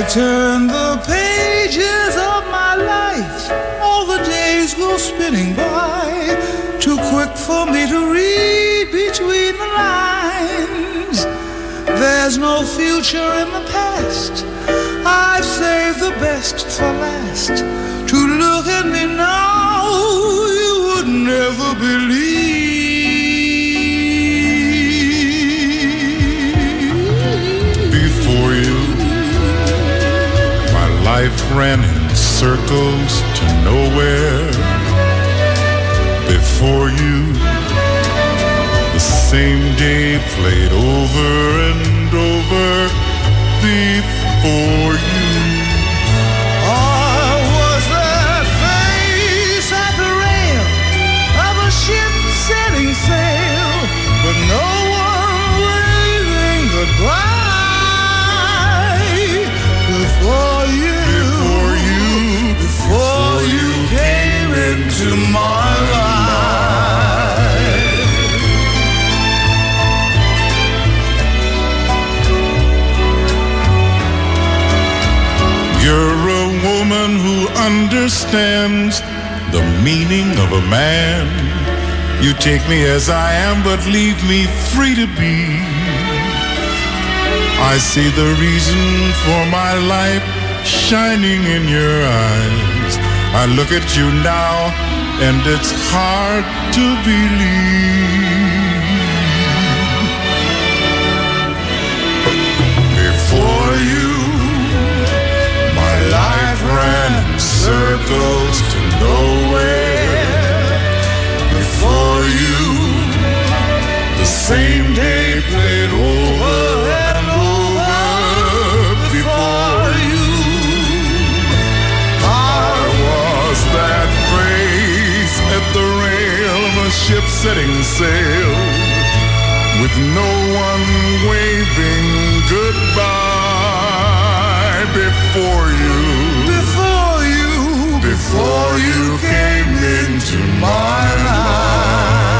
I turn nowhere. Before you, the same day played over. Understands the meaning of a man. You take me as I am, but leave me free to be. I see the reason for my life shining in your eyes. I look at you now, and it's hard to believe. Circles to nowhere. Before you, the same day played over and over. Before you, I was that face at the rail of a ship setting sail with no one waving goodbye before you. Before Before you came into my life.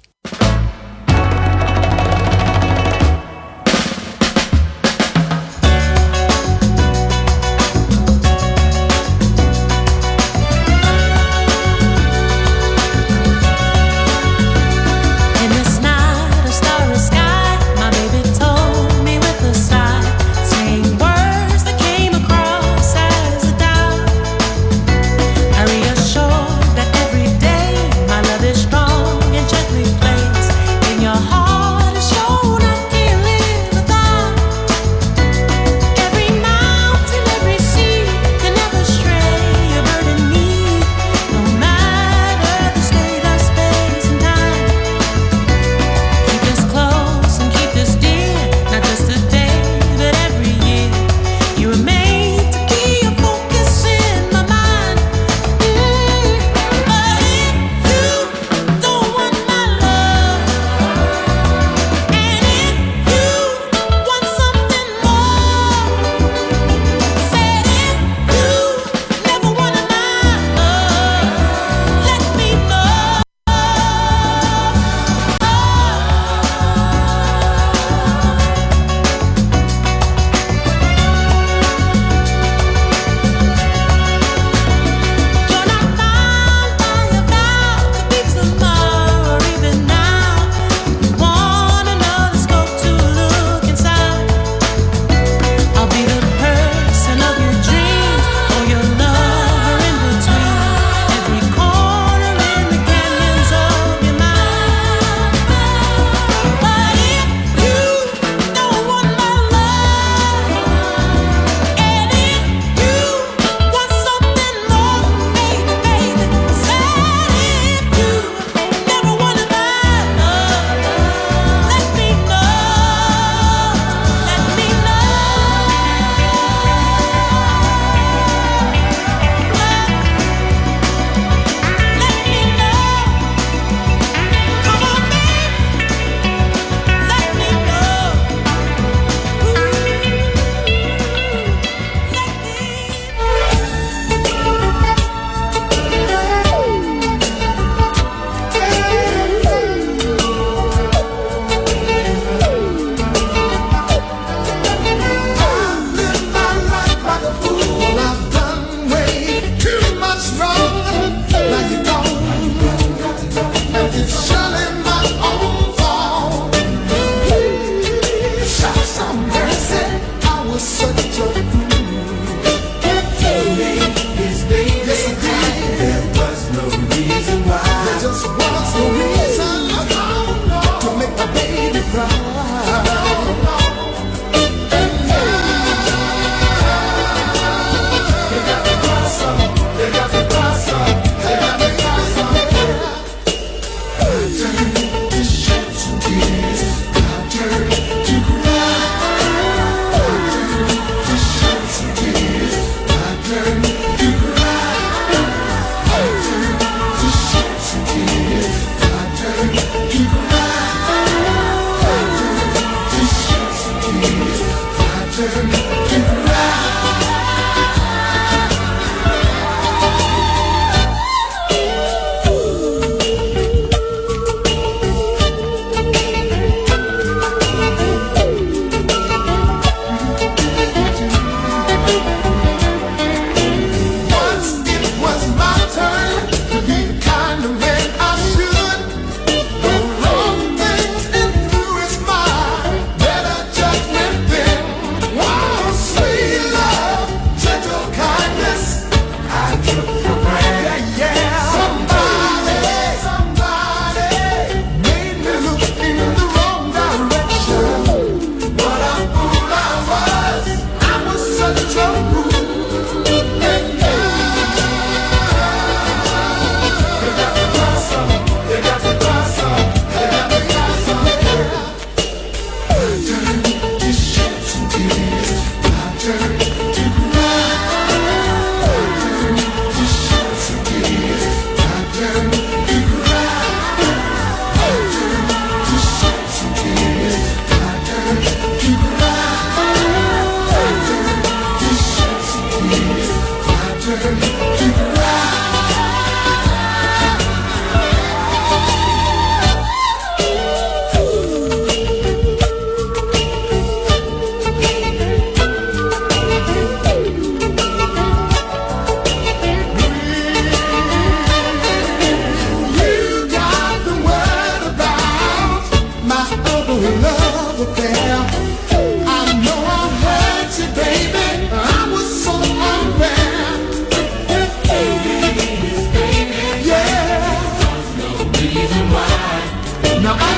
why. Now I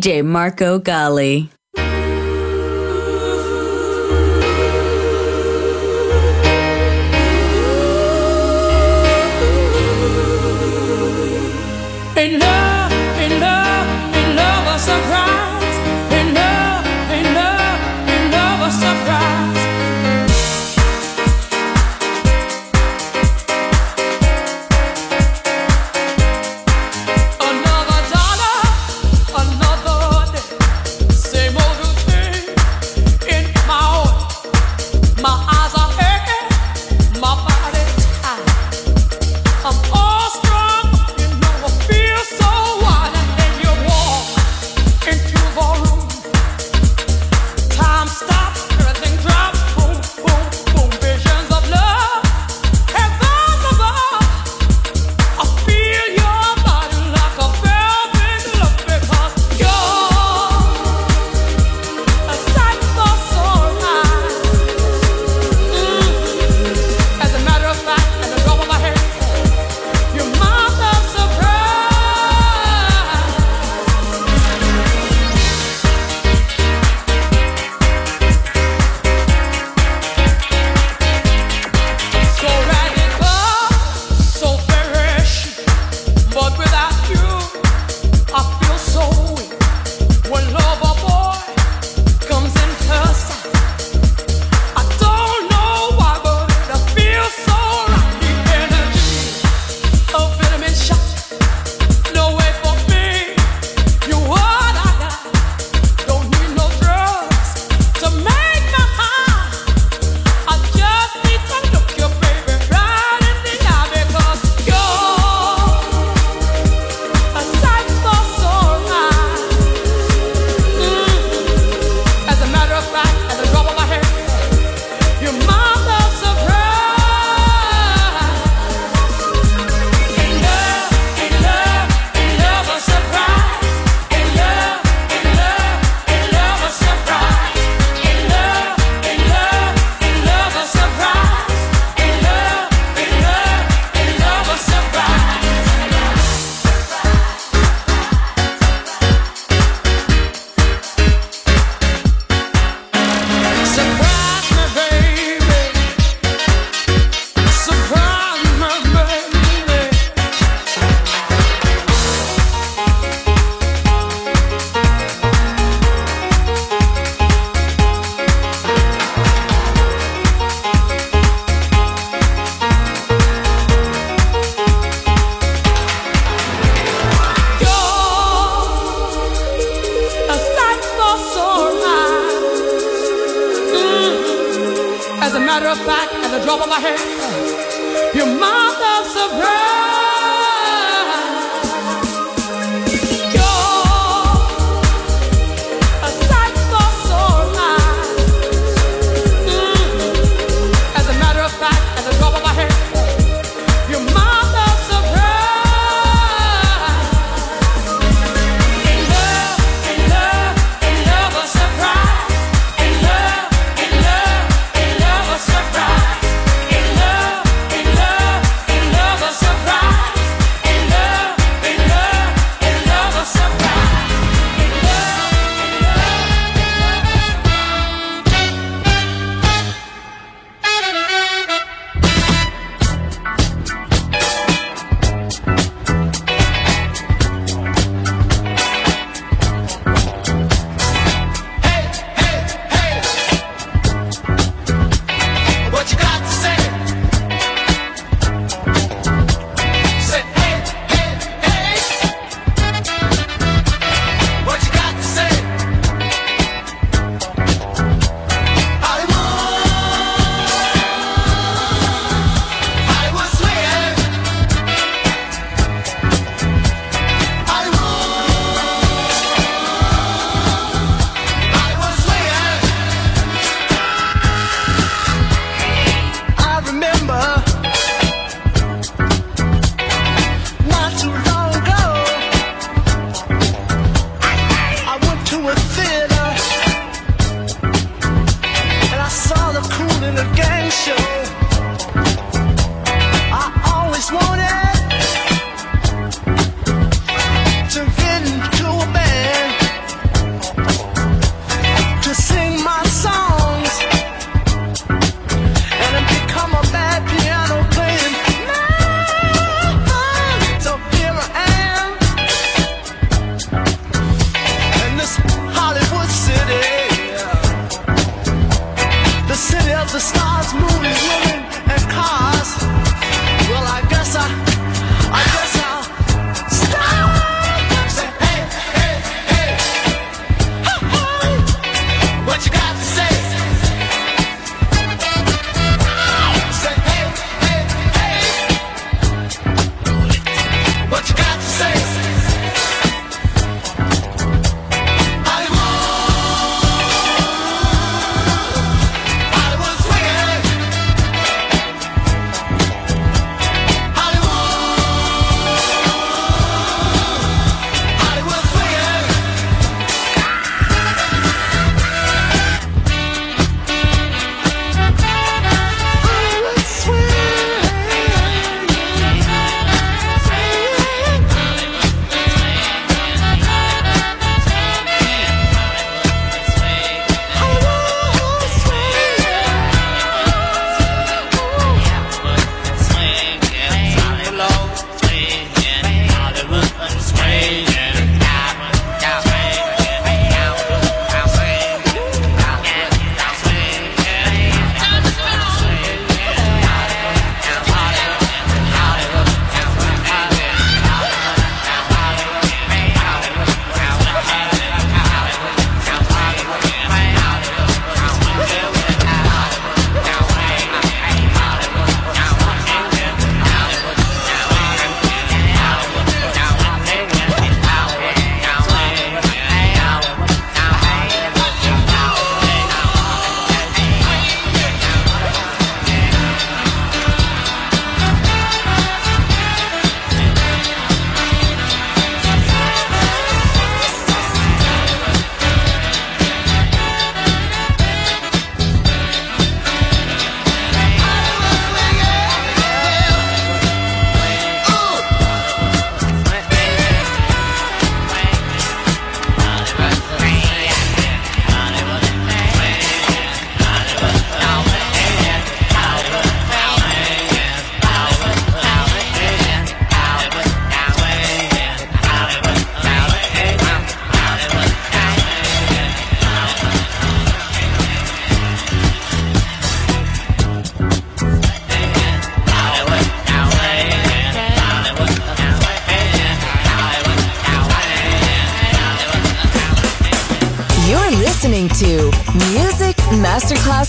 DJ Marco Gally.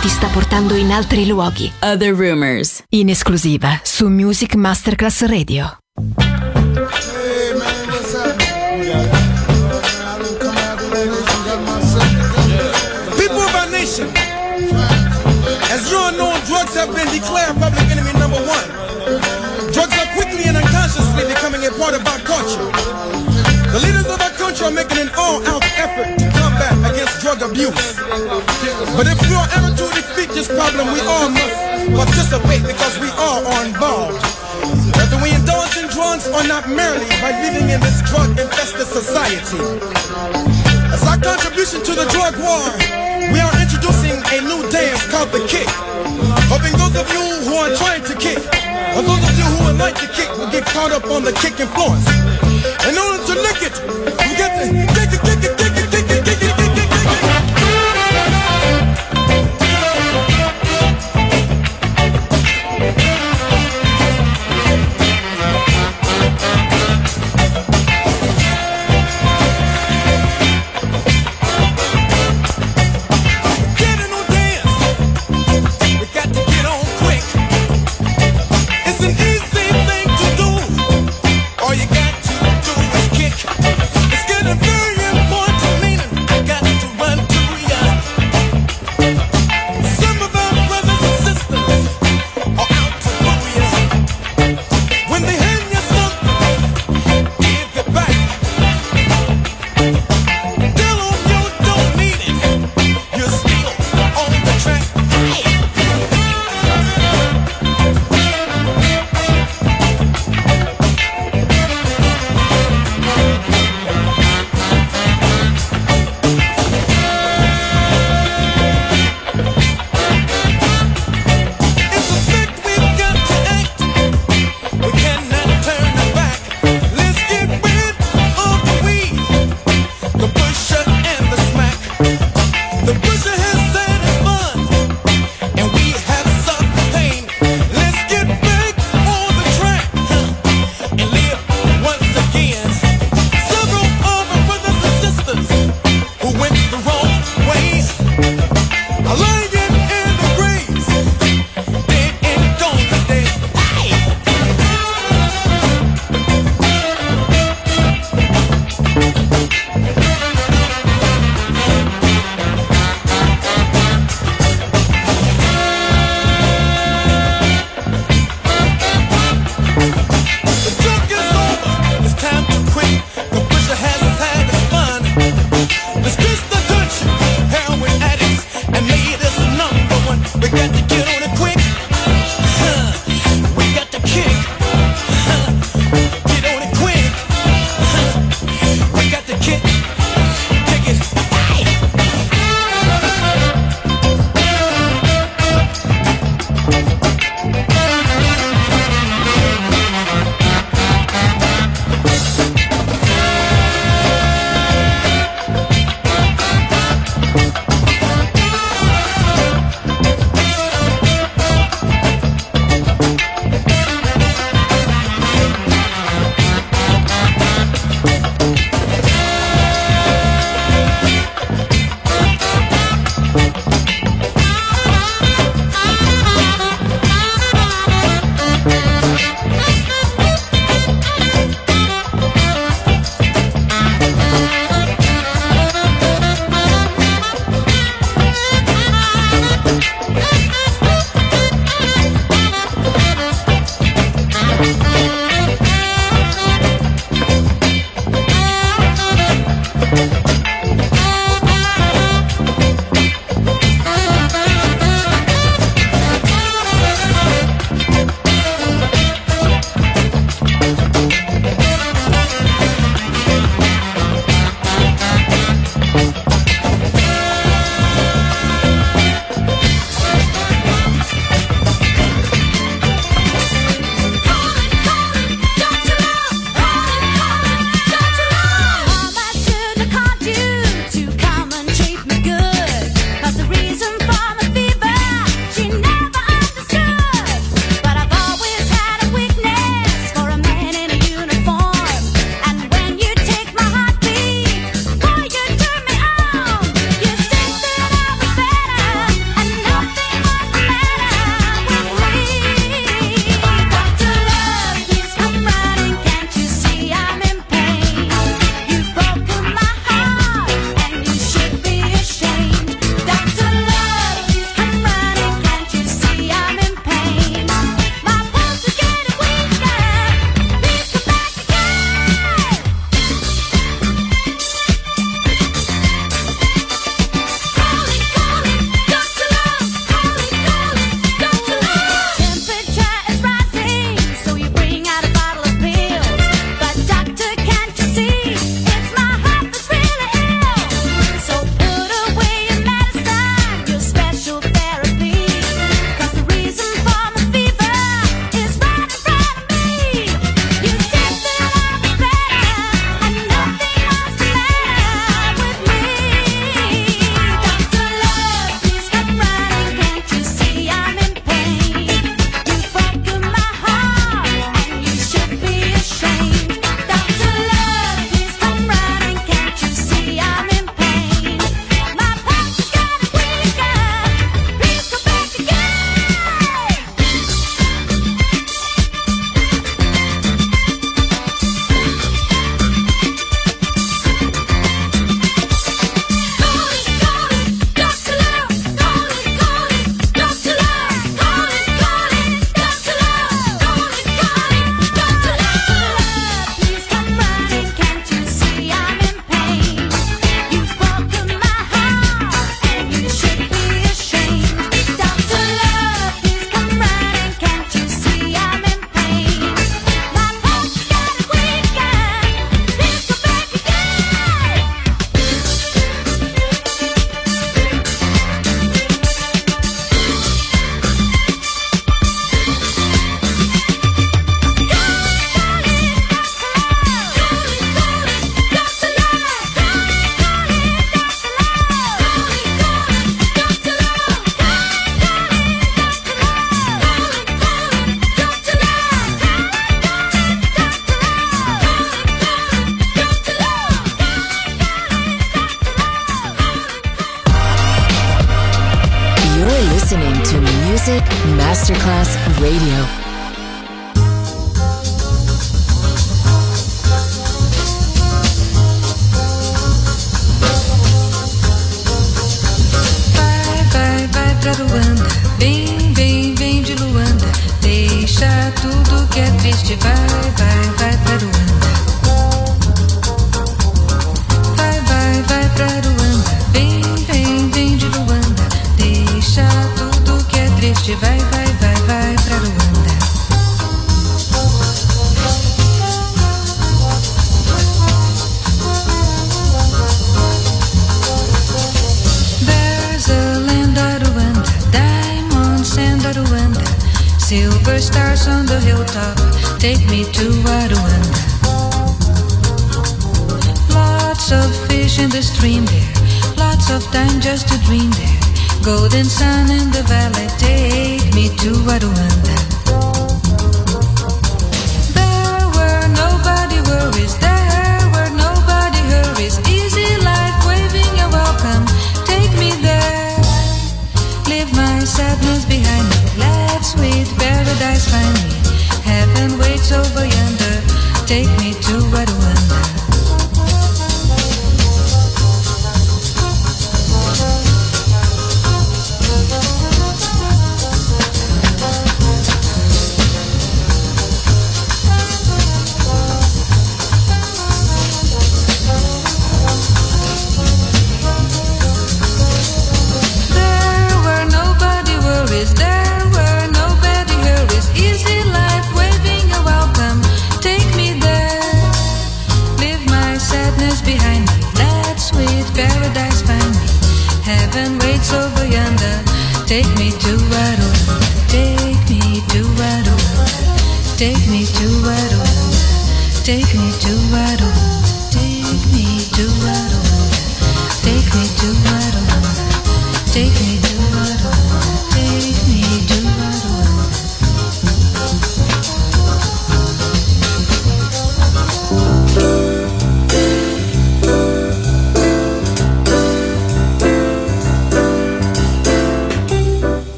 Ti sta portando in altri luoghi. Other Rumors, in esclusiva su Music Masterclass Radio. People of our nation, as you all know, drugs have been declared public enemy number one. Drugs are quickly and unconsciously becoming a part of our culture. The leaders of our country are making an all-out effort to combat against drug abuse. But if we are ever to this problem, we all must participate because we are involved. Whether we indulge in drugs or not merely by living in this drug-infested society. As our contribution to the drug war, we are introducing a new dance called the kick. Hoping those of you who are trying to kick, or those of you who would like to kick, will get caught up on the kick influence. In order to lick it,